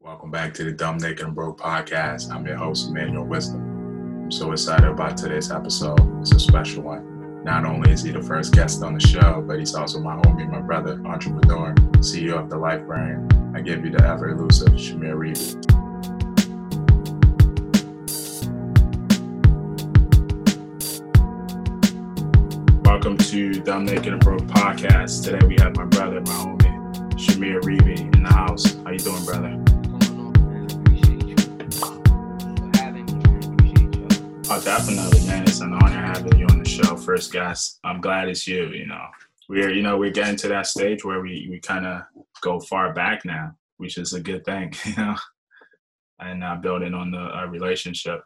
Welcome back to the Dumb Naked and Broke podcast. I'm your host, Emmanuel Wisdom. I'm so excited about today's episode. It's a special one. Not only is he the first guest on the show, but he's also my homie, my brother, entrepreneur, CEO of the Life Brand. I give you the ever elusive Shamir Reed. Welcome to Dumb Naked and Broke podcast. Today we have my brother, my homie, Shamir Reevy in the house. How you doing, brother? Oh, definitely, man. It's an honor having you on the show, first guest. I'm glad it's you. You know, we're you know we're getting to that stage where we we kind of go far back now, which is a good thing, you know, and uh, building on the uh, relationship.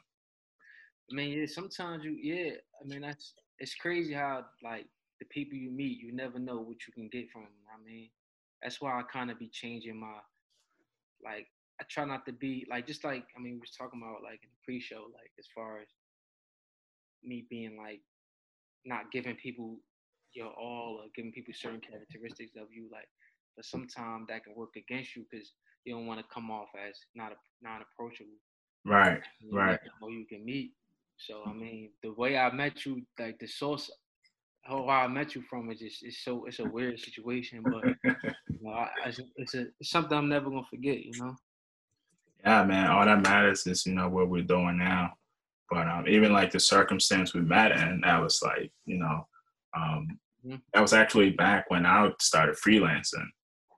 I mean, yeah, sometimes you, yeah. I mean, that's it's crazy how like the people you meet, you never know what you can get from them. I mean, that's why I kind of be changing my, like, I try not to be like just like I mean, we was talking about like in the pre-show, like as far as me being like not giving people your all or giving people certain characteristics of you, like, but sometimes that can work against you because you don't want to come off as not a non approachable. Right, right. Or you can meet. So I mean, the way I met you, like the source, how I met you from, is just it's so it's a weird situation, but you know, I, it's, it's, a, it's something I'm never gonna forget. You know. Yeah, man. All that matters is you know what we're doing now. But um, even like the circumstance we met in, that was like you know, um, mm-hmm. that was actually back when I started freelancing,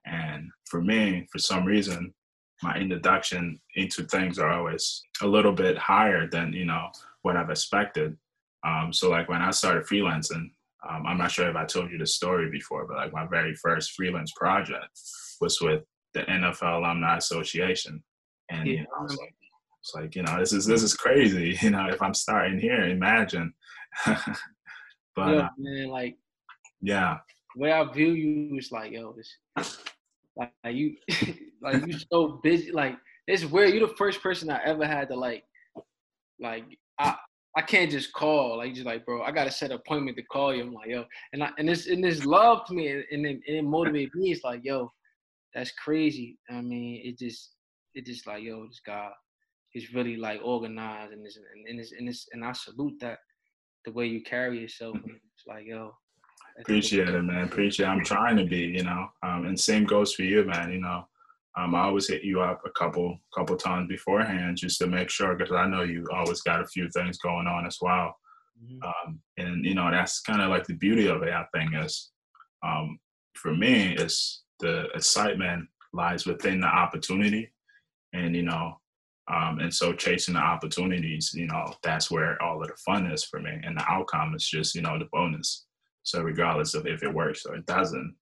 and for me, for some reason, my introduction into things are always a little bit higher than you know what I've expected. Um, so like when I started freelancing, um, I'm not sure if I told you the story before, but like my very first freelance project was with the NFL Alumni Association, and yeah. you know, I was like, it's like you know, this is this is crazy. You know, if I'm starting here, imagine. but yeah, uh, man, like yeah, the way I view you is like yo, this like you like you so busy. Like it's weird. You're the first person I ever had to like like I I can't just call. Like just like, bro, I gotta set an appointment to call you. I'm like, yo, and I and this and this love to me and, and, it, and it motivated me. It's like, yo, that's crazy. I mean, it just it just like, yo, this guy, he's really like organized and this and, and and this and I salute that the way you carry yourself. Mm-hmm. It's like, yo. Appreciate it, man. Appreciate it. I'm trying to be, you know. Um, and same goes for you, man. You know, um, I always hit you up a couple couple times beforehand just to make sure because I know you always got a few things going on as well. Mm-hmm. Um, and you know that's kind of like the beauty of it. I think is um, for me is the excitement lies within the opportunity, and you know, um, and so chasing the opportunities, you know, that's where all of the fun is for me, and the outcome is just you know the bonus. So regardless of if it works or it doesn't,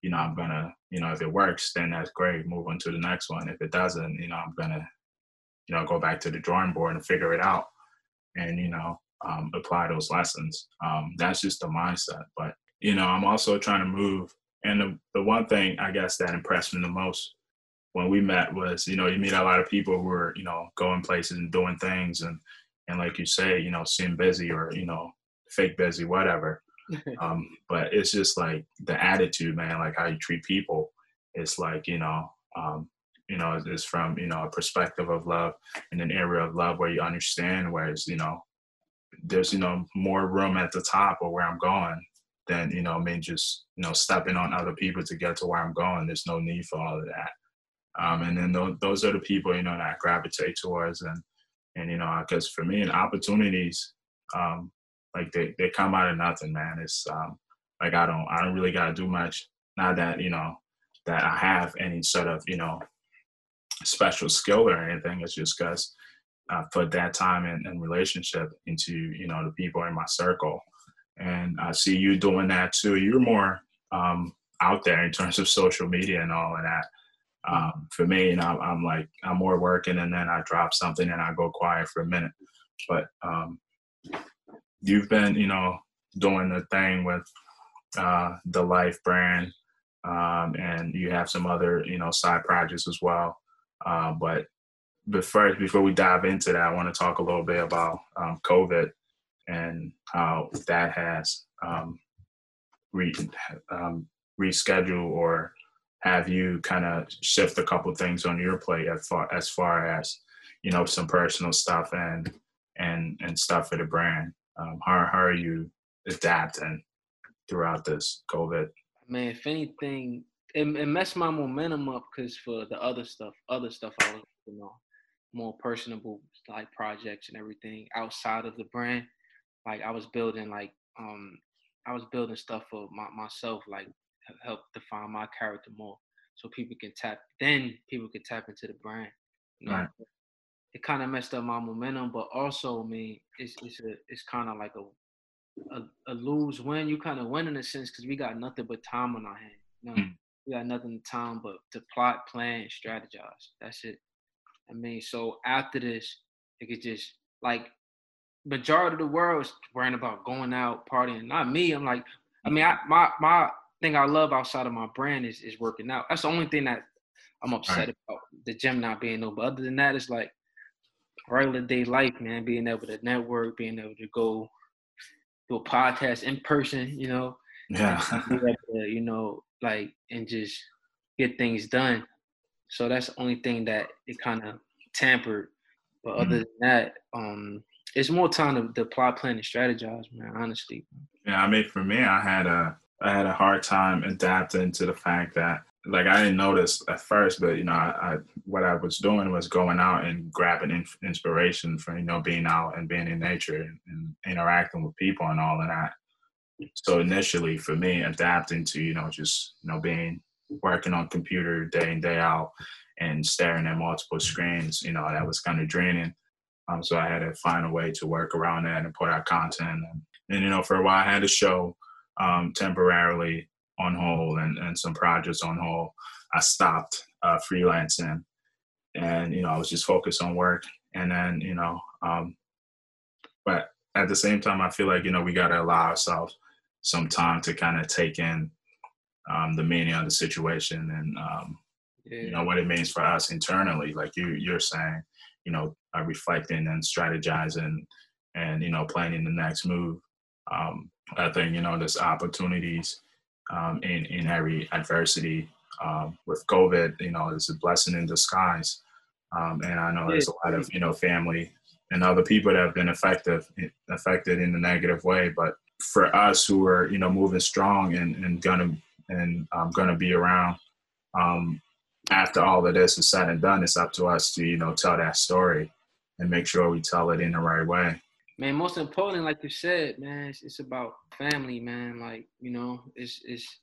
you know, I'm gonna, you know, if it works, then that's great. Move on to the next one. If it doesn't, you know, I'm gonna, you know, go back to the drawing board and figure it out, and you know, um, apply those lessons. Um, that's just the mindset. But you know, I'm also trying to move. And the the one thing I guess that impressed me the most when we met was, you know, you meet a lot of people who are, you know, going places and doing things, and and like you say, you know, seem busy or you know, fake busy, whatever um, but it's just like the attitude, man, like how you treat people. It's like, you know, um, you know, it's from, you know, a perspective of love in an area of love where you understand whereas, you know, there's, you know, more room at the top of where I'm going than, you know, me just, you know, stepping on other people to get to where I'm going. There's no need for all of that. Um, and then th- those are the people, you know, that I gravitate towards. And, and, you know, because for me, and opportunities, um, like they, they come out of nothing, man. It's um, like I don't I don't really gotta do much. Not that, you know, that I have any sort of, you know, special skill or anything. It's just because I put that time and, and relationship into, you know, the people in my circle. And I see you doing that too. You're more um, out there in terms of social media and all of that. Um, for me, you know, I'm like I'm more working, and then I drop something and I go quiet for a minute. But um, you've been, you know, doing the thing with uh, the Life brand, um, and you have some other, you know, side projects as well. Uh, but but first, before we dive into that, I want to talk a little bit about um, COVID and how that has um, re, um, rescheduled or have you kind of shift a couple things on your plate as far as far as you know some personal stuff and and and stuff for the brand? Um, how how are you adapting throughout this COVID? Man, if anything, it, it messed my momentum up because for the other stuff, other stuff I was you know more personable like projects and everything outside of the brand. Like I was building like um I was building stuff for my, myself, like help define my character more, so people can tap. Then people can tap into the brand. You know? Right. It kind of messed up my momentum, but also, I mean, it's it's a it's kind of like a a, a lose win. You kind of win in a sense because we got nothing but time on our hands. You know? mm. We got nothing time but to plot, plan, strategize. That's it. I mean, so after this, it could just like majority of the world is worrying about going out partying. Not me. I'm like, I mean, I, my my thing I love outside of my brand is is working out. That's the only thing that I'm upset right. about the gym not being open. But other than that, it's like regular day life, man. Being able to network, being able to go do a podcast in person, you know. Yeah. to, you know, like and just get things done. So that's the only thing that it kind of tampered. But mm-hmm. other than that, um, it's more time to, to plot, plan, and strategize, man. Honestly. Yeah, I mean, for me, I had a I had a hard time adapting to the fact that like I didn't notice at first, but you know, I, I what I was doing was going out and grabbing in, inspiration from you know being out and being in nature and, and interacting with people and all of that. So initially, for me, adapting to you know just you know being working on computer day in day out and staring at multiple screens, you know, that was kind of draining. Um, so I had to find a way to work around that and put out content. And, and you know, for a while I had a show um, temporarily on hold and, and some projects on hold. I stopped uh, freelancing and, you know, I was just focused on work. And then, you know, um, but at the same time, I feel like, you know, we got to allow ourselves some time to kind of take in um, the meaning of the situation and, um, yeah. you know, what it means for us internally. Like you, you're saying, you know, uh, reflecting and strategizing and, you know, planning the next move. Um, I think, you know, there's opportunities um, in, in every adversity. Um, with COVID, you know, it's a blessing in disguise. Um, and I know there's a lot of, you know, family and other people that have been affected, affected in a negative way. But for us who are, you know, moving strong and, and gonna and um, gonna be around um, after all of this is said and done, it's up to us to, you know, tell that story and make sure we tell it in the right way man, most important, like you said, man, it's, it's, about family, man. Like, you know, it's it's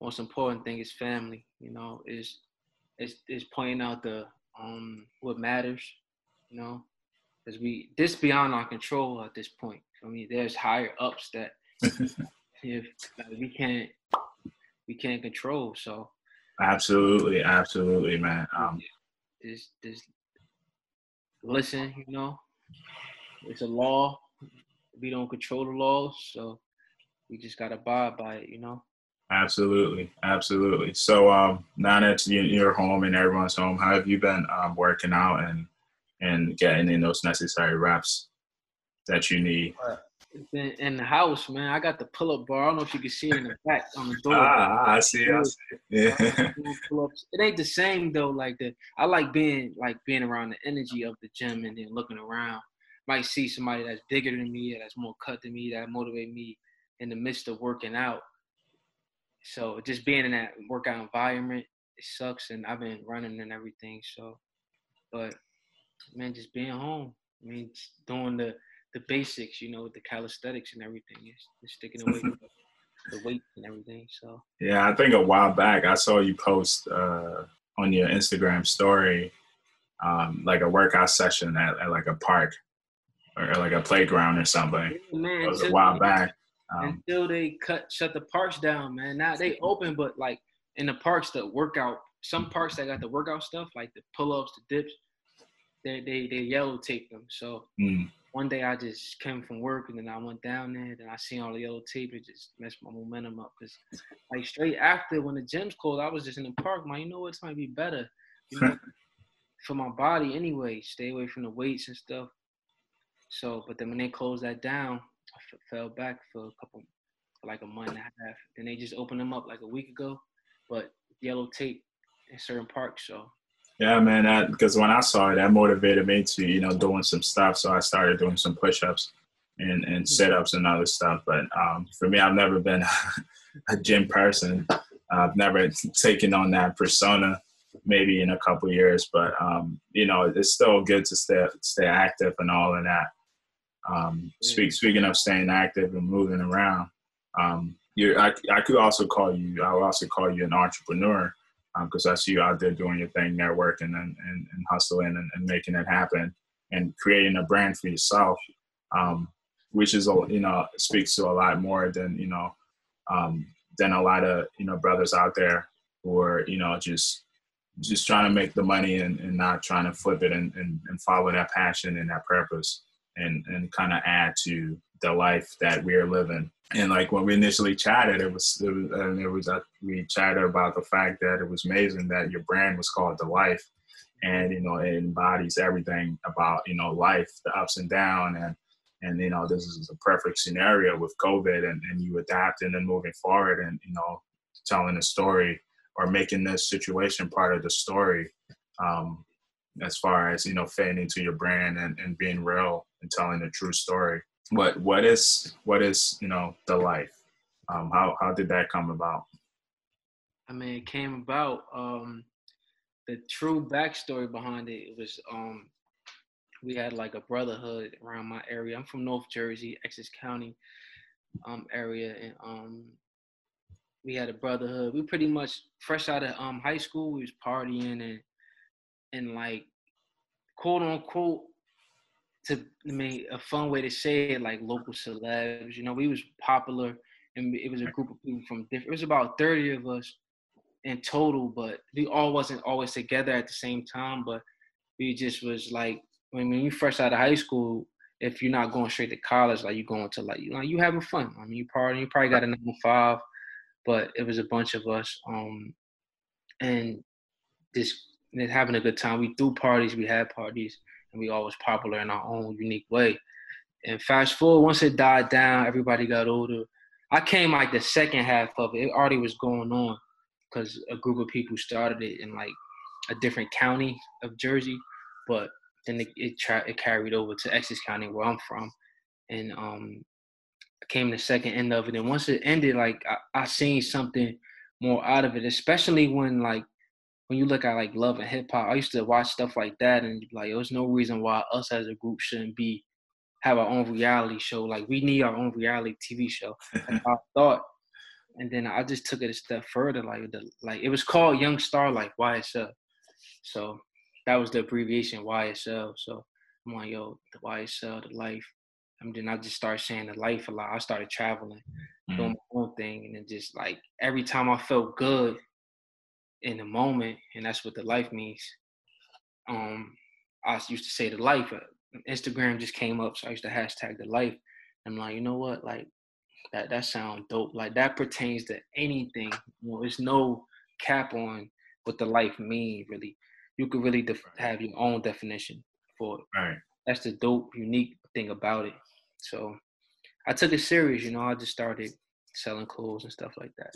most important thing is family, you know, is is is pointing out the um what matters, you know. Because we this beyond our control at this point. I mean, there's higher ups that if like, we can't we can't control. So absolutely, absolutely, man. Um, just just listen, you know, it's a law. We don't control the laws, so we just gotta abide by it, you know. Absolutely, absolutely. So um, now that you're home and everyone's home, how have you been um, working out and and getting in those necessary reps that you need? In, in the house, man, I got the pull-up bar. I don't know if you can see it in the back on the door. Ah, I see. I see. Yeah. It ain't the same though. Like the, I like being like being around the energy of the gym and then looking around might see somebody that's bigger than me, that's more cut than me, that motivate me in the midst of working out. So just being in that workout environment, it sucks. And I've been running and everything. So, but man, just being home. I mean, doing the the basics, you know, the calisthenics and everything. Is just sticking away with the weights and everything. So. Yeah, I think a while back I saw you post uh, on your Instagram story, um, like a workout session at, at like a park or like a playground or something. Man, it was a while back. Um, until they cut shut the parks down, man. Now they open, but like in the parks, the workout. Some parks that got the workout stuff, like the pull ups, the dips. They they they yellow tape them. So mm. one day I just came from work and then I went down there and I seen all the yellow tape. It just messed my momentum up because like straight after when the gym's closed, I was just in the park. Man, you know what's gonna be better. You know, for my body anyway. Stay away from the weights and stuff. So, but then when they closed that down, I f- fell back for a couple, for like a month and a half. Then they just opened them up like a week ago. But yellow tape in certain parks. So yeah, man, that because when I saw it, that motivated me to you know doing some stuff. So I started doing some push-ups and and sit-ups and other stuff. But um, for me, I've never been a gym person. I've never taken on that persona. Maybe in a couple years, but um, you know, it's still good to stay stay active and all of that. Um, speak, speaking of staying active and moving around, um, you, I, I could also call you. I would also call you an entrepreneur because um, I see you out there doing your thing, networking and, and, and hustling and, and, making it happen and creating a brand for yourself, um, which is you know speaks to a lot more than you know um, than a lot of you know brothers out there who are you know just just trying to make the money and, and not trying to flip it and, and, and follow that passion and that purpose and and kind of add to the life that we're living. And like when we initially chatted, it was, it was and it was uh, we chatted about the fact that it was amazing that your brand was called the life, and you know it embodies everything about you know life, the ups and down, and and you know this is a perfect scenario with COVID, and and you adapting and moving forward, and you know telling a story or making this situation part of the story. Um, as far as you know fitting into your brand and, and being real and telling a true story. What what is what is you know the life? Um how how did that come about? I mean it came about um the true backstory behind it, was um we had like a brotherhood around my area. I'm from north jersey essex county um area and um we had a brotherhood. We pretty much fresh out of um high school we was partying and and like quote unquote to mean a fun way to say it, like local celebs. You know, we was popular and it was a group of people from different it was about 30 of us in total, but we all wasn't always together at the same time, but we just was like when you fresh out of high school, if you're not going straight to college, like you're going to like you know, you having fun. I mean you partying, you probably got a number five, but it was a bunch of us. Um and this and having a good time. We threw parties, we had parties, and we all was popular in our own unique way. And fast forward, once it died down, everybody got older. I came like the second half of it. It already was going on because a group of people started it in like a different county of Jersey, but then it it, tra- it carried over to Essex County where I'm from, and um, came the second end of it. And once it ended, like I, I seen something more out of it, especially when like when you look at like love and hip hop, I used to watch stuff like that and like there's no reason why us as a group shouldn't be have our own reality show. Like we need our own reality TV show. I thought, and then I just took it a step further. Like the like it was called Young Star like YSL. So that was the abbreviation YSL. So I'm like, yo, the YSL, the life. And then I just started saying the life a lot. I started traveling, mm-hmm. doing my own thing, and then just like every time I felt good, in the moment, and that's what the life means. Um, I used to say the life. Uh, Instagram just came up, so I used to hashtag the life. I'm like, you know what, like that that sounds dope. Like that pertains to anything. You know, there's no cap on what the life means. Really, you could really def- have your own definition for it. Right. That's the dope, unique thing about it. So I took it serious. You know, I just started selling clothes and stuff like that.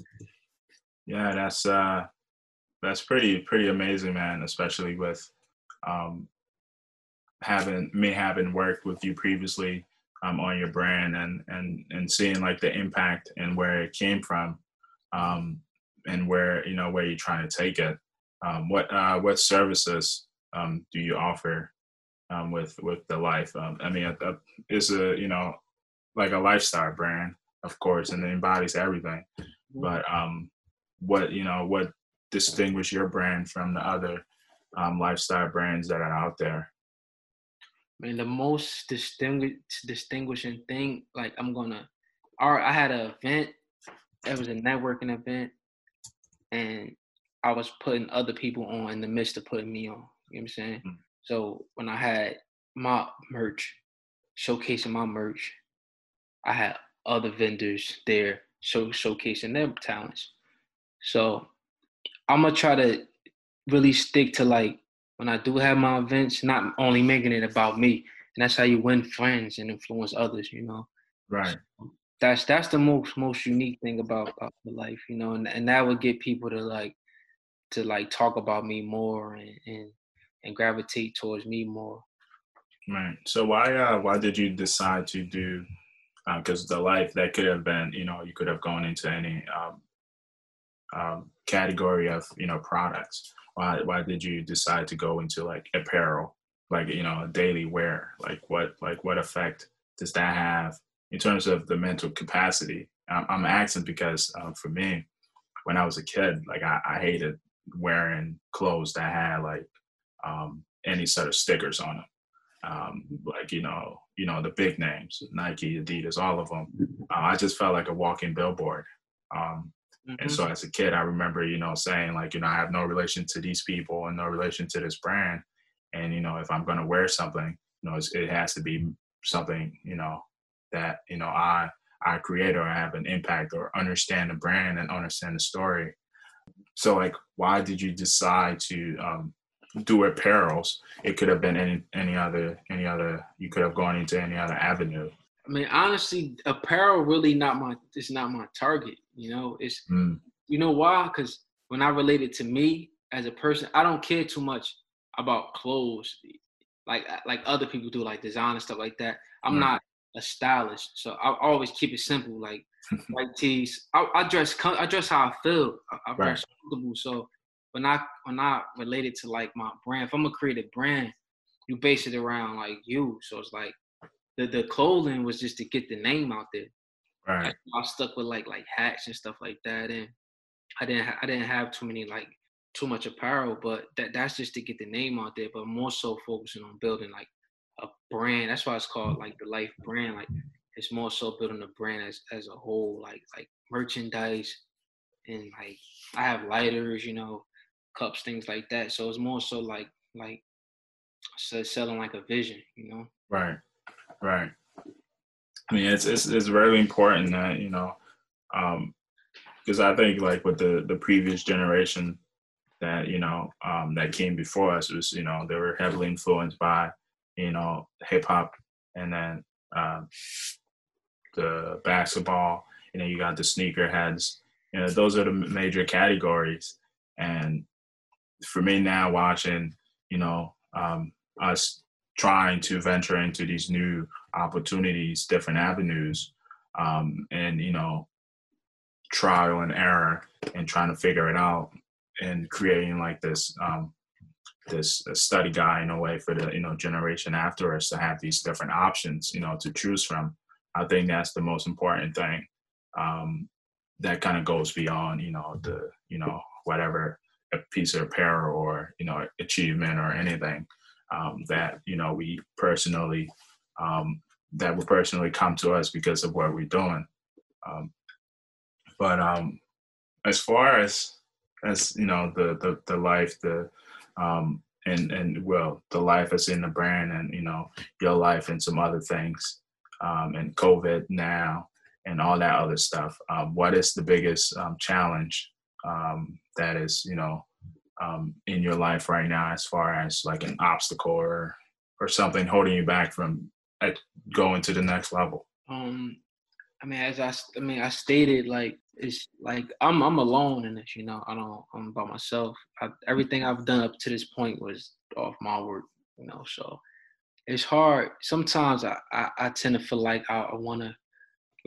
Yeah, that's uh that's pretty pretty amazing, man. Especially with um, having me having worked with you previously um, on your brand and and and seeing like the impact and where it came from, um, and where you know where you're trying to take it. Um, what uh, what services um, do you offer um, with with the life? Um, I mean, uh, it's a you know like a lifestyle brand, of course, and it embodies everything. Mm-hmm. But um, what you know what distinguish your brand from the other um, lifestyle brands that are out there? I mean, the most distinguish distinguishing thing, like I'm gonna, our I had an event. It was a networking event, and I was putting other people on in the midst of putting me on. You know what I'm saying? Mm-hmm. So when I had my merch, showcasing my merch, I had other vendors there show showcasing their talents. So I'm gonna try to really stick to like when I do have my events, not only making it about me, and that's how you win friends and influence others. You know, right? So that's that's the most most unique thing about, about the life, you know, and and that would get people to like to like talk about me more and and, and gravitate towards me more. Right. So why uh why did you decide to do because uh, the life that could have been you know you could have gone into any um, um, category of you know products. Why why did you decide to go into like apparel? Like you know daily wear. Like what like what effect does that have in terms of the mental capacity? I'm, I'm asking because um, for me when i was a kid like i, I hated wearing clothes that had like um, any sort of stickers on them um, like you know you know the big names nike adidas all of them uh, i just felt like a walking billboard. Um, mm-hmm. and so as a kid i remember you know saying like you know i have no relation to these people and no relation to this brand. And you know if i'm going to wear something you know it has to be something you know that you know i i create or I have an impact or understand the brand and understand the story. So like why did you decide to um, do apparels? It could have been any any other any other you could have gone into any other avenue. I mean honestly apparel really not my it's not my target you know it's mm. you know why because when i relate it to me as a person i don't care too much about clothes like like other people do, like design and stuff like that. I'm right. not a stylist, so I always keep it simple, like white tees. I, I, dress I dress how I feel. I, I right. dress comfortable. So when I when I related to like my brand, if I'm gonna create a brand, you base it around like you. So it's like the the clothing was just to get the name out there. Right. I, I stuck with like like hats and stuff like that, and I didn't ha- I didn't have too many like too much apparel, but that that's just to get the name out there. But more so focusing on building like a brand. That's why it's called like the Life brand. Like it's more so building a brand as as a whole, like like merchandise and like I have lighters, you know, cups, things like that. So it's more so like like so selling like a vision, you know. Right, right. I mean, it's it's it's very important that you know, um, because I think like with the the previous generation, that you know um, that came before us was you know they were heavily influenced by you know hip hop and then um, the basketball you know you got the sneaker heads you know those are the major categories. And for me now watching you know um, us trying to venture into these new opportunities different avenues um, and you know trial and error and trying to figure it out and creating like this um, this study guide in a way for the you know generation after us to have these different options you know to choose from. I think that's the most important thing um, that kind of goes beyond you know the you know whatever a piece of apparel or you know achievement or anything um, that you know we personally um, that will personally come to us because of what we're doing. Um, but um, as far as as you know the the the life the um and and well the life that's in the brand and you know your life and some other things um and covid now and all that other stuff um, what is the biggest um, challenge um, that is you know um, in your life right now as far as like an obstacle or or something holding you back from uh, going to the next level um i mean as i i mean i stated like it's like I'm I'm alone in this, you know. I don't I'm by myself. I, everything I've done up to this point was off my work, you know. So it's hard. Sometimes I I, I tend to feel like I, I want to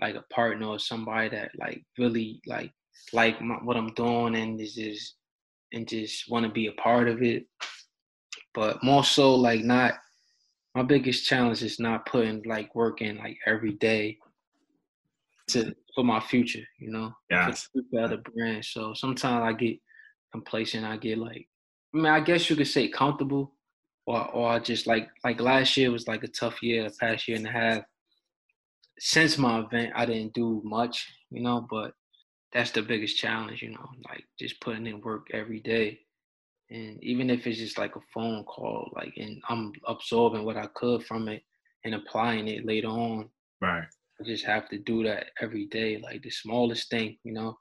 like a partner or somebody that like really like like my, what I'm doing and is just and just want to be a part of it. But more so like not my biggest challenge is not putting like work in like every day to for my future, you know. Yeah. For the brand. So sometimes I get complacent. I get like, I mean, I guess you could say comfortable, or or I just like like last year was like a tough year. The past year and a half, since my event, I didn't do much, you know. But that's the biggest challenge, you know, like just putting in work every day. And even if it's just like a phone call, like, and I'm absorbing what I could from it and applying it later on. Right. I just have to do that every day, like the smallest thing, you know,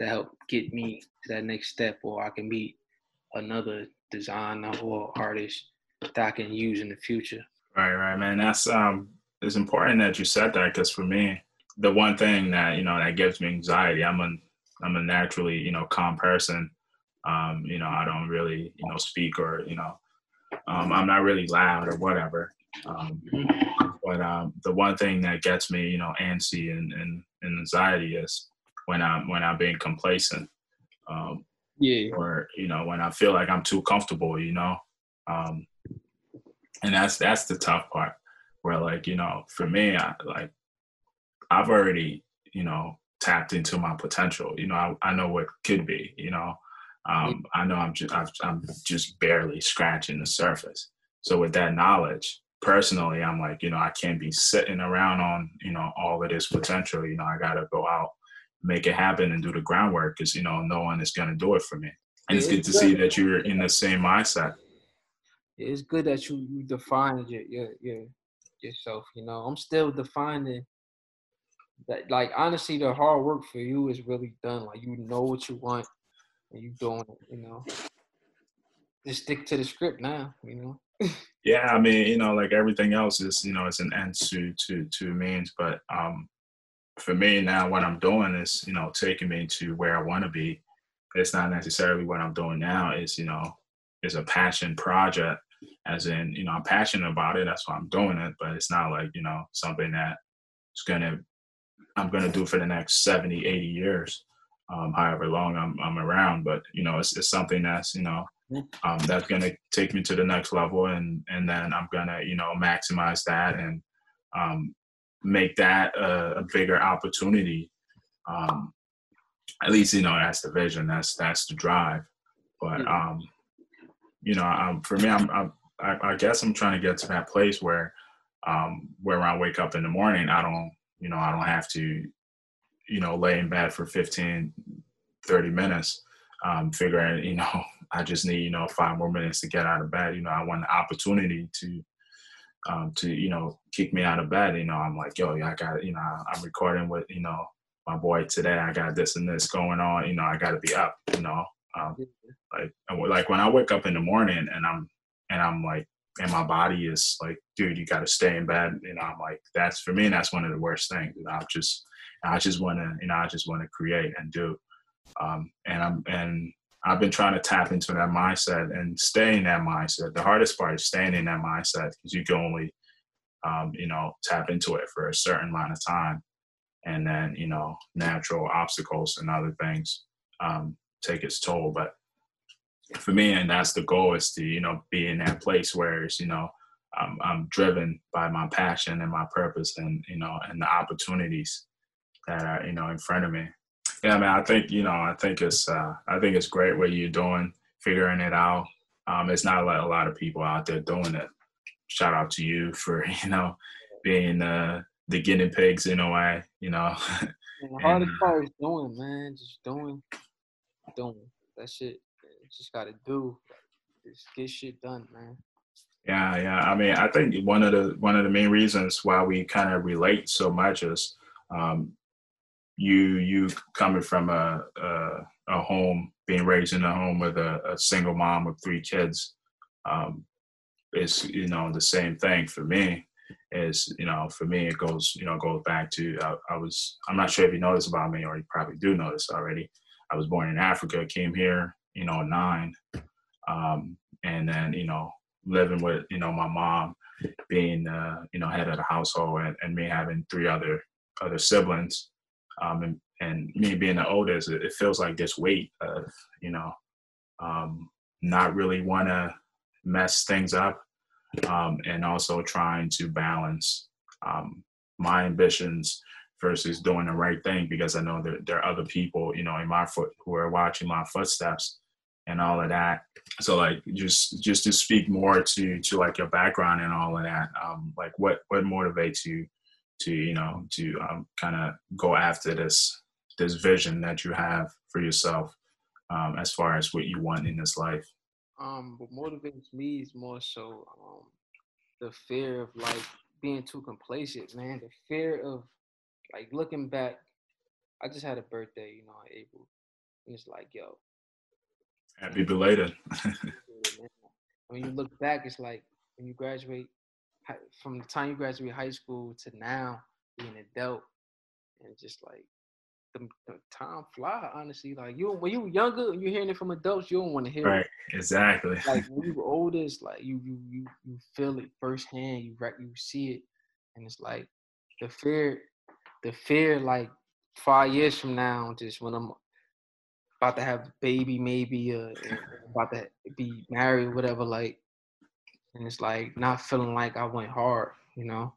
to help get me to that next step, or I can meet another designer or artist that I can use in the future. Right, right, man. That's um, it's important that you said that because for me, the one thing that you know that gives me anxiety, I'm a I'm a naturally you know calm person, Um, you know, I don't really, you know, speak or, you know, um, I'm not really loud or whatever. Um, but um, the one thing that gets me, you know, antsy and, and, and anxiety is when I'm when I'm being complacent. Um, Yeah. or you know when I feel like I'm too comfortable, you know, um, and that's that's the tough part. Where like you know, for me, I like I've already you know tapped into my potential. You know, I, I know what could be. You know, um, I know I'm just I've, I'm just barely scratching the surface. So with that knowledge, personally, I'm like you know I can't be sitting around on you know all of this potential. You know, I got to go out, make it happen, and do the groundwork because you know no one is gonna do it for me. And it's Yeah, good to it's see that you're in the same mindset. It's good that you you defined your your your yourself. You know, I'm still defining that. Like honestly, the hard work for you is really done. Like you know what you want, and you doing it. You know, just stick to the script now. You know. Yeah, I mean, you know, like everything else is, you know, it's an end to to to means. But um, for me now, what I'm doing is, you know, taking me to where I want to be. It's not necessarily what I'm doing now. It's, you know, it's a passion project. As in, you know, I'm passionate about it. That's why I'm doing it. But it's not like, you know, something that it's gonna I'm gonna do for the next 70, 80 years, um, however long I'm I'm around. But you know, it's it's something that's, you know, um, that's to take me to the next level and and then i'm to you know maximize that and um, make that a, a bigger opportunity. Um, at least you know that's the vision that's that's the drive. But um, you know um, for me I'm, I'm I, I guess i'm trying to get to that place where um, where i wake up in the morning i don't you know i don't have to you know lay in bed for 15 30 minutes um, figuring you know I just need, you know, five more minutes to get out of bed. You know, I want the opportunity to, um, to, you know, kick me out of bed. You know, I'm like, yo, I got, you know, I'm recording with, you know, my boy today. I got this and this going on. You know, I got to be up. You know, um, like, like when I wake up in the morning and I'm, and I'm like, and my body is like, dude, you got to stay in bed. You know, I'm like, that's for me. That's one of the worst things. You know, I just, I just want to, you know, I just want to create and do. Um, and I'm, and I've been trying to tap into that mindset and stay in that mindset. The hardest part is staying in that mindset because you can only, um, you know, tap into it for a certain amount of time, and then you know, natural obstacles and other things um, take its toll. But for me, and that's the goal is to you know be in that place where it's you know I'm, I'm driven by my passion and my purpose and you know and the opportunities that are you know in front of me yeah, man. I think you know. I think it's. Uh, I think it's great what you're doing, figuring it out. Um, it's not like a lot of people out there doing it. Shout out to you for you know being uh, the guinea pigs in a way. You know. And the hardest part is doing, man. Just doing, doing. That shit. Just gotta do. Just get shit done, man. Yeah, yeah. I mean, I think one of the one of the main reasons why we kind of relate so much is um, you you coming from a, a, a home, being raised in a home with a, a single mom with three kids, um, is you know the same thing for me. Is you know for me it goes you know goes back to I, I was I'm not sure if you know this about me or you probably do know this already. I was born in Africa, came here you know nine, um, and then you know living with you know my mom being uh, you know head of the household and, and me having three other other siblings um, and, and me being the oldest, it, it feels like this weight of, you know, um, not really want to mess things up um, and also trying to balance um, my ambitions versus doing the right thing because I know that there are other people, you know, in my foot who are watching my footsteps and all of that. So like just just to speak more to to like your background and all of that, um, like what what motivates you to you know to um, kind of go after this this vision that you have for yourself um, as far as what you want in this life Um, what motivates me is more so um the fear of like being too complacent, man. The fear of like looking back. I just had a birthday, you know, in April, and it's like, yo, happy belated when you look back, it's like when you graduate from the time you graduate high school to now being an adult, and just like the, the time fly. Honestly, like you when you were younger, and you're hearing it from adults, you don't want to hear right. it. Right, exactly. Like when you were older, it's like you you you you feel it firsthand. You you see it, and it's like the fear, the fear. Like five years from now, just when I'm about to have a baby, maybe uh, about to be married, whatever. Like, and it's like not feeling like I went hard. You know,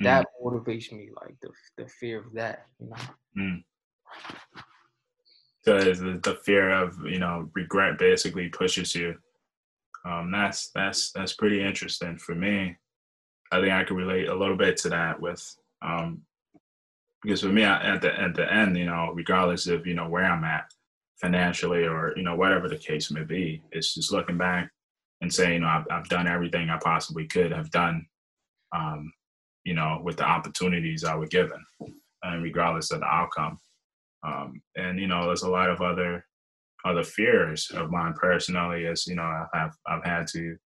that motivates me. Like the the fear of that. You know. Mm. Because the, the fear of you know regret basically pushes you. Um, that's that's that's pretty interesting for me. I think I could relate a little bit to that with um, because for me I, at the at the end, you know, regardless of you know where I'm at financially or you know whatever the case may be, it's just looking back and saying, you know, I've, I've done everything I possibly could have done, um, you know, with the opportunities I were given, and regardless of the outcome. Um, and you know, there's a lot of other other fears of mine personally, as you know, I've I've had to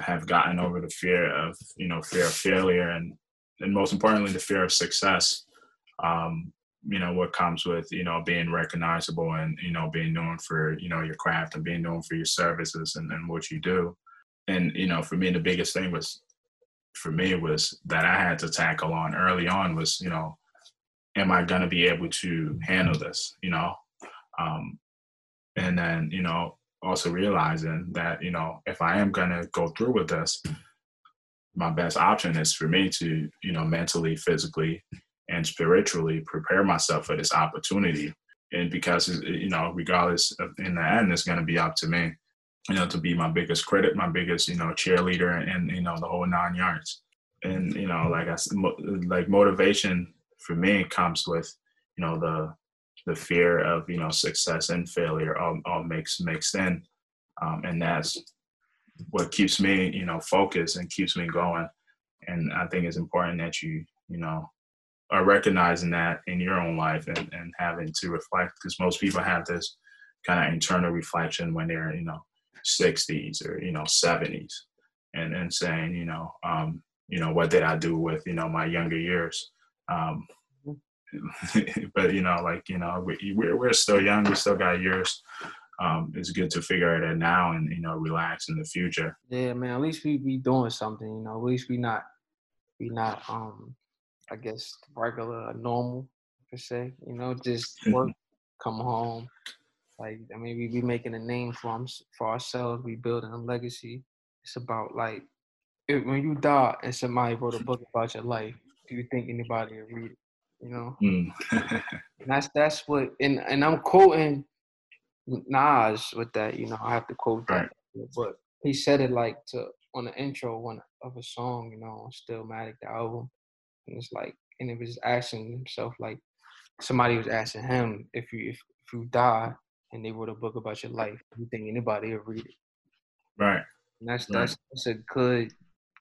have gotten over the fear of you know fear of failure and and most importantly the fear of success. Um, you know what comes with you know being recognizable and you know being known for you know your craft and being known for your services and, and what you do and you know for me the biggest thing was for me was that i had to tackle on early on was you know am I going to be able to handle this? You know, um, and then you know also realizing that you know if I am going to go through with this, my best option is for me to you know mentally, physically, and spiritually prepare myself for this opportunity. And because you know, regardless of in the end, it's going to be up to me, you know, to be my biggest critic, my biggest you know cheerleader, and, you know the whole nine yards. And you know, like I said, like motivation for me comes with you know the the fear of you know success and failure all, all makes mixed in um, and that's what keeps me you know focused and keeps me going and i think it's important that you you know are recognizing that in your own life and, and having to reflect because most people have this kind of internal reflection when they're you know 60s or you know 70s and and saying you know um you know what did i do with you know my younger years um, but you know, like you know, we, we're we're still young. We still got years. Um, it's good to figure it out now and you know relax in the future. Yeah, man. At least we be doing something. You know, at least we not we not um I guess regular normal per se. You know, just work, come home. Like I mean, we be making a name for them, for ourselves. We building a legacy. It's about like if, when you die and somebody wrote a book about your life do you think anybody will read it? You know, mm. and that's that's what, and and I'm quoting Nas with that. You know, I have to quote that, right. but he said it like to on the intro one of a song. You know, Stillmatic the album, and it's like, and it was asking himself like, somebody was asking him if you if, if you die and they wrote a book about your life, do you think anybody will read it? Right. And that's right. that's that's a good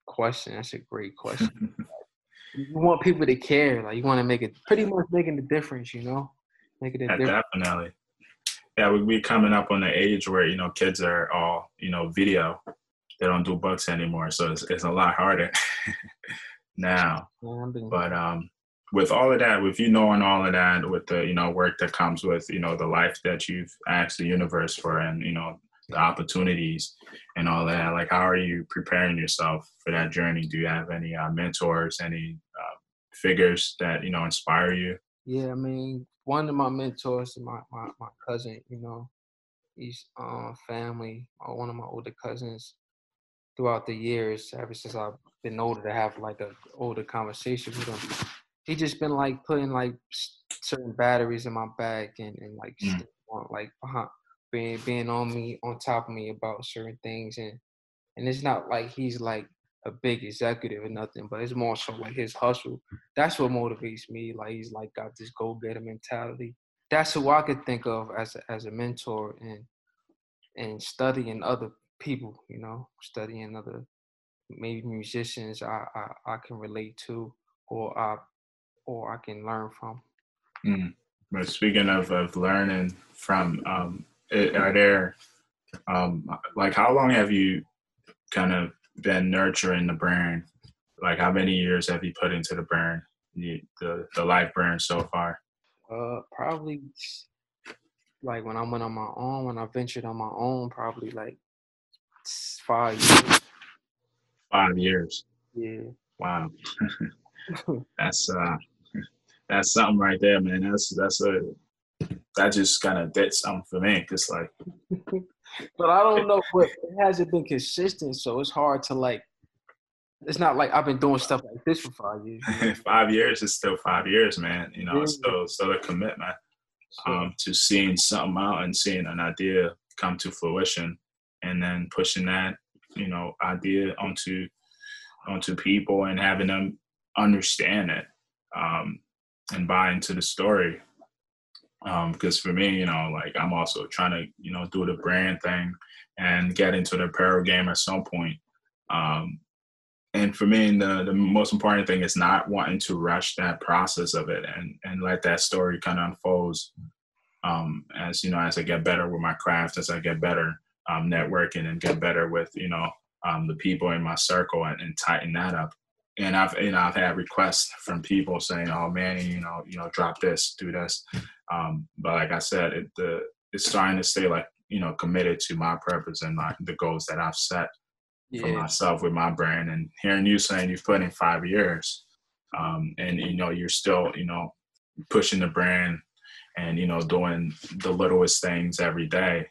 question. That's a great question. you want people to care. Like you want to make it pretty much making the difference, you know, making it yeah, difference. Definitely. Yeah, we be coming up on the age where you know kids are all you know video. They don't do books anymore, so it's it's a lot harder now. But um, with all of that, with you knowing all of that, with the you know work that comes with you know the life that you've asked the universe for, and you know the opportunities and all that like how are you preparing yourself for that journey? Do you have any uh, mentors any uh, figures that you know inspire you? Yeah i mean one of my mentors my my, my cousin you know he's uh, family uh, one of my older cousins throughout the years ever since i've been older to have like a older conversation with him he just been like putting like certain batteries in my back and, and like mm. like behind being being on me on top of me about certain things and and it's not like he's like a big executive or nothing, but it's more so like his hustle. That's what motivates me. Like he's like got this go getter mentality. That's who I could think of as a, as a mentor and and studying other people. You know, studying other maybe musicians I I, I can relate to or I or I can learn from. Mm. But speaking of of learning from, um, are there um, like how long have you kind of been nurturing the brand? Like how many years have you put into the brand, the the, the life brand so far? Uh, probably like when I went on my own, when I ventured on my own, probably like five years. Five years. Yeah. Wow. that's uh that's something right there, man. That's that's a that just kind of did something for me. Cause like, but I don't know, but it hasn't been consistent, so it's hard to like. It's not like I've been doing stuff like this for five years. five years is still five years, man. You know, yeah. it's still still a commitment um, to seeing something out and seeing an idea come to fruition, and then pushing that you know idea onto onto people and having them understand it um, and buy into the story. Because um, for me, you know, like I'm also trying to, you know, do the brand thing and get into the apparel game at some point. Um, and for me, the, the most important thing is not wanting to rush that process of it and, and let that story kind of unfolds um, as, you know, as I get better with my craft, as I get better um, networking and get better with, you know, um, the people in my circle and, and tighten that up and I've you know I've had requests from people saying, "Oh, Manny, you know, you know, drop this, do this." Um, but like I said, it, the it's starting to stay like you know committed to my purpose and my, the goals that I've set yeah. for myself with my brand. And hearing you saying you've put in five years, um, and you know you're still you know pushing the brand and you know doing the littlest things every day.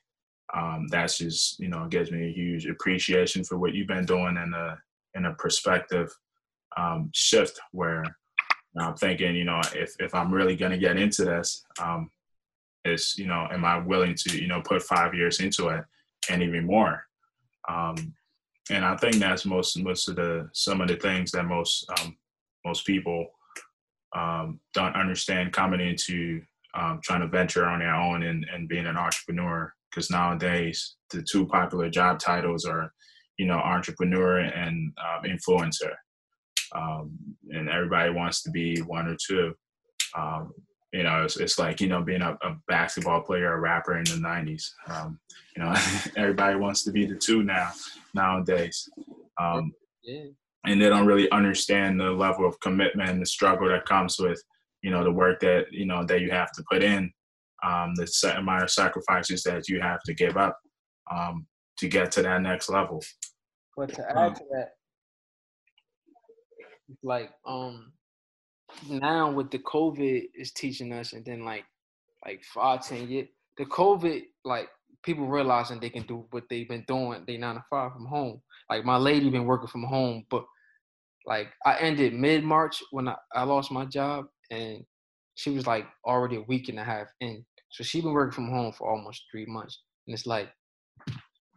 Um, that's just you know gives me a huge appreciation for what you've been doing in a in a perspective um, shift where I'm thinking, you know, if, if I'm really to get into this, um, is, you know, am I willing to, you know, put five years into it and even more? Um, and I think that's most, most of the, some of the things that most, um, most people um, don't understand coming into um, trying to venture on their own and, and being an entrepreneur. Because nowadays, the two popular job titles are, you know, entrepreneur and um, influencer um, and everybody wants to be one or two. Um, you know, it's, it's, like you know being a, a, basketball player, a rapper in the '90s. Um, you know, everybody wants to be the two now nowadays, um, yeah. and they don't really understand the level of commitment and the struggle that comes with you know the work that you know that you have to put in, um, the set amount of sacrifices that you have to give up um, to get to that next level. But to add to that, like um now with the COVID is teaching us, and then like like five ten years, the COVID like people realizing they can do what they've been doing. They nine to five from home. Like my lady been working from home, but like I ended mid March when I, I lost my job, and she was like already a week and a half in. So she been working from home for almost three months, and it's like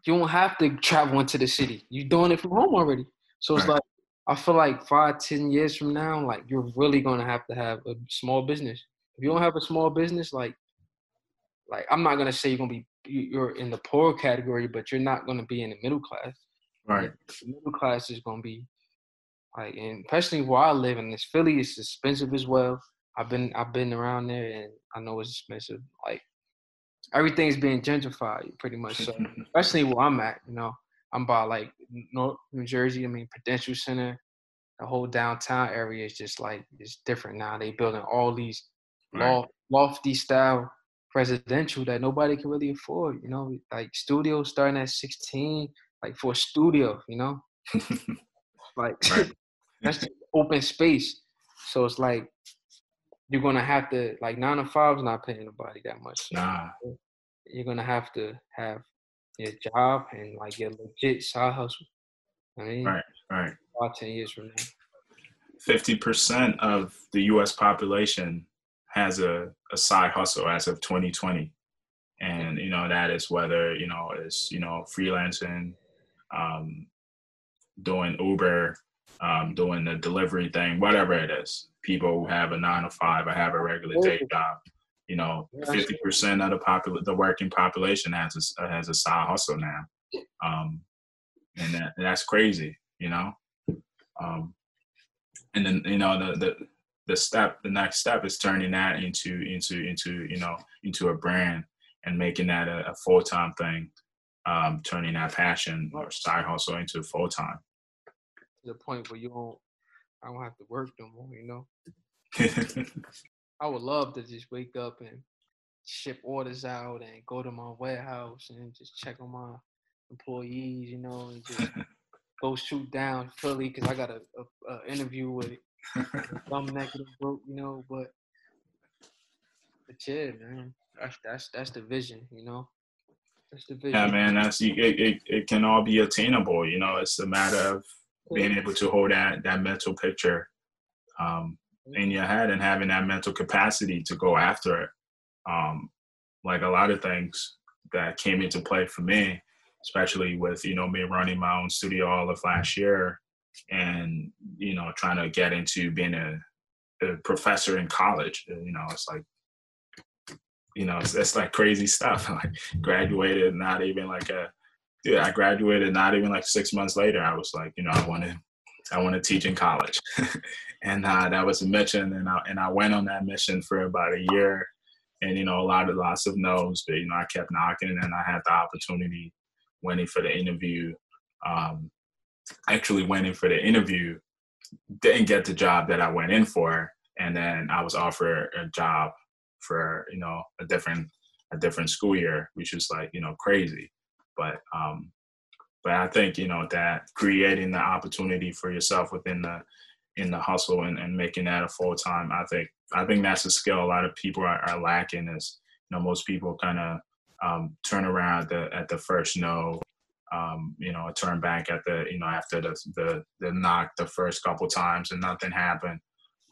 you don't have to travel into the city. You're doing it from home already. So it's right. like I feel like five, ten years from now, like you're really gonna have to have a small business. If you don't have a small business, like, like I'm not gonna say you're gonna be you're in the poor category, but you're not gonna be in the middle class. Right. The middle class is gonna be like, and especially where I live in this Philly, it's expensive as well. I've been I've been around there, and I know it's expensive. Like everything's being gentrified pretty much. So especially where I'm at, you know. I'm by like North New Jersey. I mean, Prudential Center, the whole downtown area is just like it's different now. They building all these right. lofty style residential that nobody can really afford. You know, like studios starting at 16, like for a studio. You know, like that's open space. So it's like you're gonna have to like nine to five is not paying nobody that much. Nah. You're gonna have to have your job and like your legit side hustle. I mean, right, right. About ten years from now. Fifty percent of the U.S. population has a, a side hustle as of 2020, and you know that is whether you know it's you know freelancing, um, doing Uber, um, doing the delivery thing, whatever it is. People who have a nine to five or have a regular day job you know, fifty percent of the popul the working population has a, has a side hustle now, um, and that that's crazy, you know. Um, and then you know the the the step the next step is turning that into into into you know into a brand and making that a, a full time thing, um, turning that passion or side hustle into full time. To the point where you don't, I don't have to work no more, you know. I would love to just wake up and ship orders out and go to my warehouse and just check on my employees, you know, and just go shoot down Philly because I got a, a, a, interview with some negative group, you know. But but yeah, man, that's that's that's the vision, you know. That's the vision. Yeah, man, that's it. It, it can all be attainable, you know. It's a matter of being able to hold that that mental picture um, in your head and having that mental capacity to go after it. Um, like a lot of things that came into play for me, especially with you know me running my own studio all of last year, and you know trying to get into being a, a professor in college. You know, it's like you know it's, it's like crazy stuff. like graduated, not even like a dude. I graduated not even like six months later. I was like, you know, I want to I want to teach in college. and uh, that was a mission. And I, and I went on that mission for about a year and, you know, a lot of lots of no's, but, you know, I kept knocking and I had the opportunity waiting for the interview. Um, actually went in for the interview, didn't get the job that I went in for. And then I was offered a job for, you know, a different, a different school year, which was like, you know, crazy. But um, but I think you know that creating the opportunity for yourself within the in the hustle and, and making that a full time, I think I think that's a skill a lot of people are, are lacking. Is you know most people kind of um, turn around the, at the first no, um, you know, turn back at the you know after the the the knock the first couple times and nothing happened.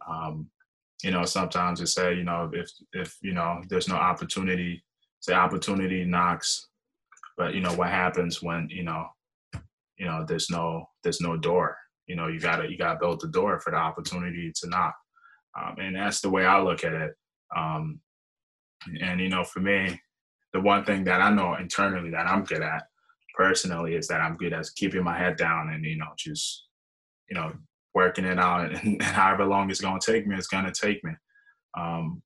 Um, you know, sometimes they say you know if if you know there's no opportunity, say opportunity knocks, but you know what happens when you know you know there's no there's no door? You know you gotta you gotta build the door for the opportunity to knock. Um, and that's the way i look at it. Um, and you know for me the one thing that i know internally that i'm good at personally is that i'm good at keeping my head down and you know just you know working it out and, however long it's going to take me it's going to take me. Um,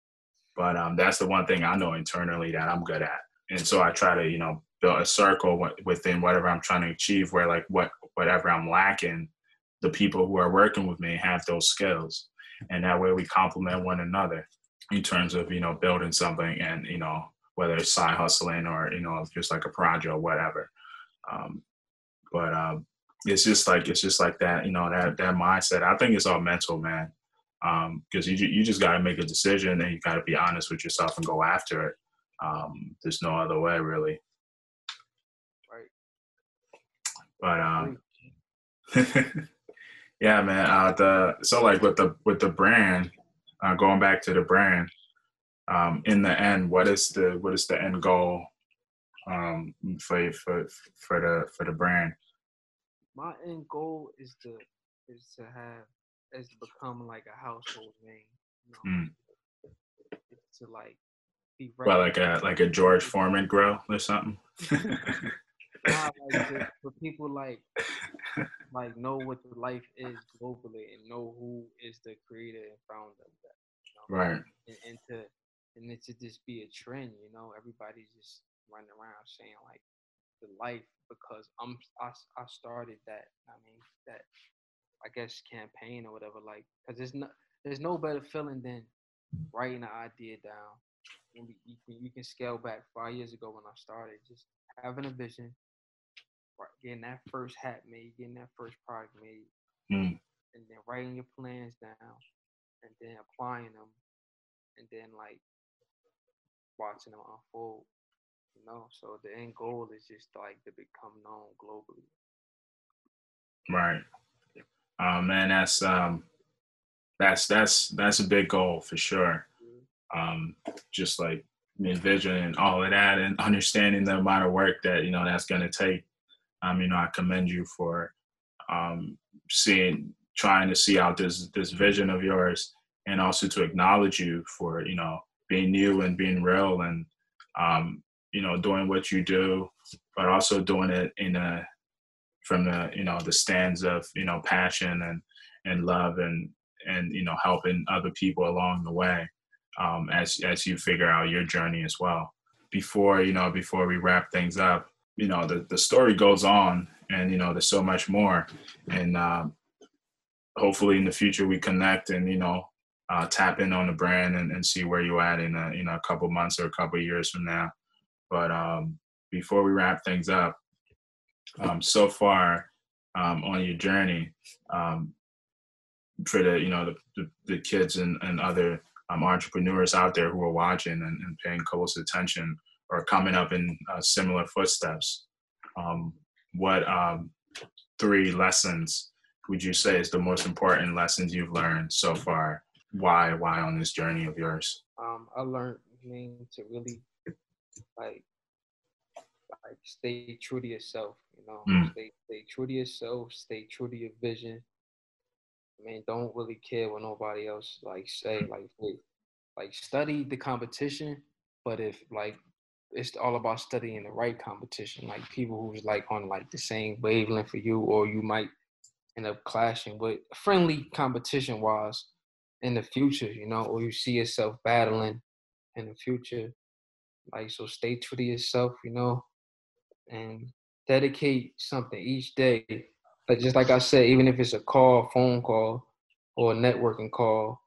but um, that's the one thing i know internally that i'm good at. And so i try to you know build a circle within whatever I'm trying to achieve where like what whatever I'm lacking, the people who are working with me have those skills. And that way we complement one another in terms of, you know, building something and, you know, whether it's side hustling or, you know, just like a project or whatever. Um, but um, it's just like it's just like that, you know, that that mindset. I think it's all mental, man. because um, you you just got to make a decision and you got to be honest with yourself and go after it. Um, there's no other way, really. But um, yeah, man. Uh, the so like with the with the brand, uh, going back to the brand, um, in the end, what is the what is the end goal um, for for for the for the brand? My end goal is to is to have is to become like a household name. You know? mm. To like be well, like a like a George Foreman grow or something. like for people like like know what the life is globally and know who is the creator and founder of that. You know? Right. And, and to and it to just be a trend, you know, everybody's just running around saying like the life because I'm I, I started that. I mean that I guess campaign or whatever. Like because there's no there's no better feeling than writing an idea down. And you can, you can scale back five years ago when I started, just having a vision, getting that first hat made, getting that first product made, mm. and then writing your plans down, and then applying them, and then like watching them unfold. You know, so the end goal is just like to become known globally. Right. Oh man, that's um, that's that's that's a big goal for sure. Mm-hmm. Um, just like me envisioning all of that and understanding the amount of work that you know that's going to take um, you know, I commend you for um, seeing, trying to see out this this vision of yours, and also to acknowledge you for you know being new and being real, and um, you know doing what you do, but also doing it in a from the you know the stands of you know passion and and love and and you know helping other people along the way um, as as you figure out your journey as well. Before you know, before we wrap things up, you know the, the story goes on and you know there's so much more and um, hopefully in the future we connect and you know uh, tap in on the brand and, and see where you're at in a, know a couple months or a couple years from now. But um, before we wrap things up, um, so far um, on your journey, um, for the you know the, the, the kids and, and other um, entrepreneurs out there who are watching and, and, paying close attention or coming up in uh, similar footsteps, um, what three lessons would you say is the most important lessons you've learned so far? Why, why on this journey of yours? Um, I learned I mean to really like like stay true to yourself. You know, mm. stay stay true to yourself. Stay true to your vision. I mean, don't really care what nobody else like say. Like, wait, like study the competition, but if like it's all about studying the right competition, like people who's like on like the same wavelength for you, or you might end up clashing with friendly competition wise in the future, you know, or you see yourself battling in the future. Like so stay true to yourself, you know, and dedicate something each day. But just like I said, even if it's a call, phone call, or a networking call,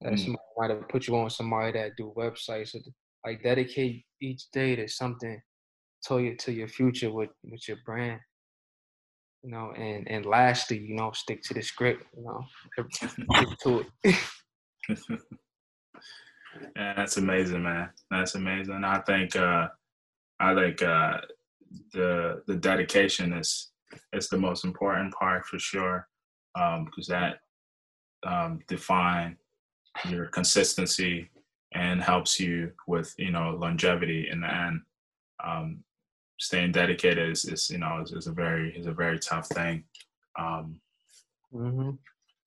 that mm. might have put you on somebody that do websites. Like dedicate each day to something to you to your future with with your brand you know, and and lastly, you know, stick to the script, you know, stick to it. yeah, that's amazing, man. That's amazing. I think uh I think uh the the dedication is is the most important part for sure. Um, because that um define your consistency and helps you with, you know, longevity in the end. Um, staying dedicated is, is you know is, is, a very is a very tough thing. Um, mm-hmm.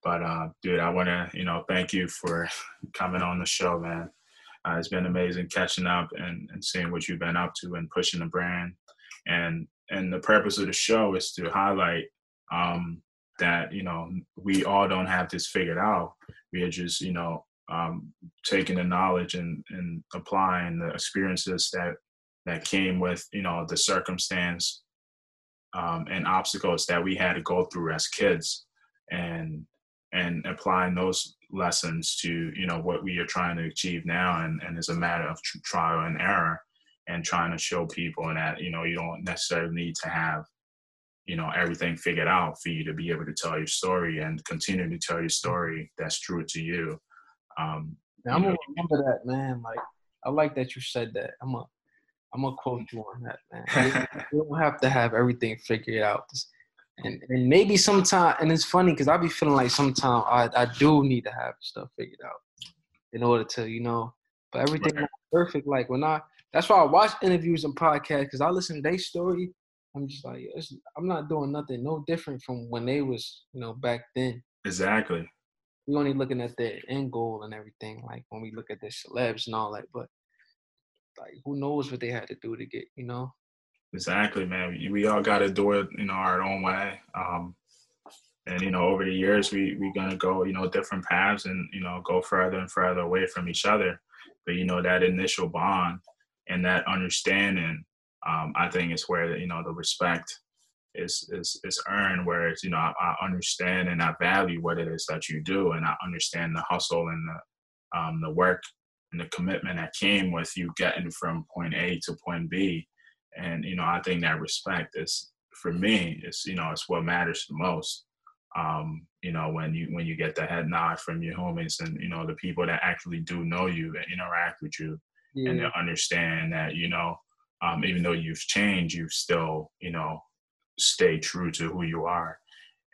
But uh, dude, I want to you know thank you for coming on the show, man. Uh, it's been amazing catching up and, and seeing what you've been up to and pushing the brand. And and the purpose of the show is to highlight um, that you know we all don't have this figured out. We are just you know um, taking the knowledge and, and applying the experiences that that came with you know the circumstance um, and obstacles that we had to go through as kids and and applying those lessons to you know what we are trying to achieve now and, and is a matter of tr- trial and error and trying to show people that you know you don't necessarily need to have you know everything figured out for you to be able to tell your story and continue to tell your story that's true to you um i'm gonna remember that man like i like that you said that i'm gonna I'm gonna quote you on that, man. you don't have to have everything figured out. And and maybe sometime, and it's funny because I be feeling like sometimes I I do need to have stuff figured out in order to you know. But everything right. perfect. Like when I, that's why I watch interviews and podcasts because I listen to their story. I'm just like, I'm not doing nothing no different from when they was, you know, back then. Exactly. We only looking at the end goal and everything, like when we look at the celebs and all that. But like who knows what they had to do to get, you know? Exactly, man. We all got to do it, you know, our own way. Um, and you know, over the years, we we gonna go, you know, different paths, and you know, go further and further away from each other. But you know, that initial bond and that understanding, um, I think, is where you know the respect is is is earned. Where it's you know, I, I, understand and I value what it is that you do, and I understand the hustle and the um, the work and the commitment that came with you getting from point A to point B. And, you know, I think that respect is, for me, is, you know, it's what matters the most. Um, you know, when you when you get the head nod from your homies and, you know, the people that actually do know you and interact with you yeah. and they understand that, you know, um, even though you've changed, you've still, you know, stay true to who you are.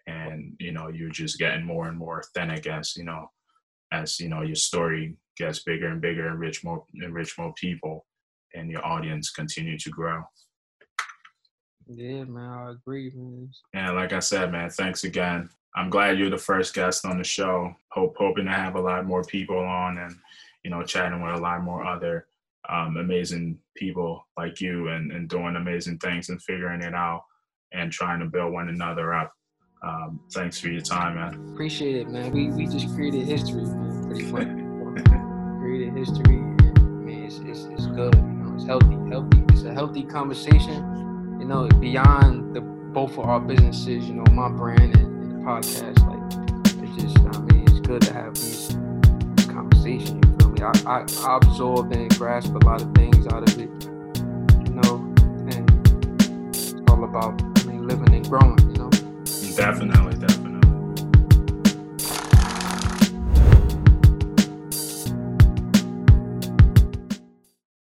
And, you know, you're just getting more and more authentic as, you know, as, you know, your story gets bigger and bigger and reach more and reach more people and your audience continue to grow. Yeah, man, I agree, man. And like I said, man, thanks again. I'm glad you're the first guest on the show. Hope hoping to have a lot more people on and you know chatting with a lot more other um, amazing people like you and, and doing amazing things and figuring it out and trying to build one another up. Um, thanks for your time, man. Appreciate it, man. We we just created history, man. Pretty much. created history. And, I mean, it's, it's, it's good. You know, it's healthy. Healthy. It's a healthy conversation. You know, beyond the both of our businesses. You know, my brand and, and the podcast. Like, it's just. I mean, it's good to have these conversation. You feel me? I, I, I absorbed and grasped a lot of things out of it, you know, and it's all about living and growing, you know. Definitely, definitely.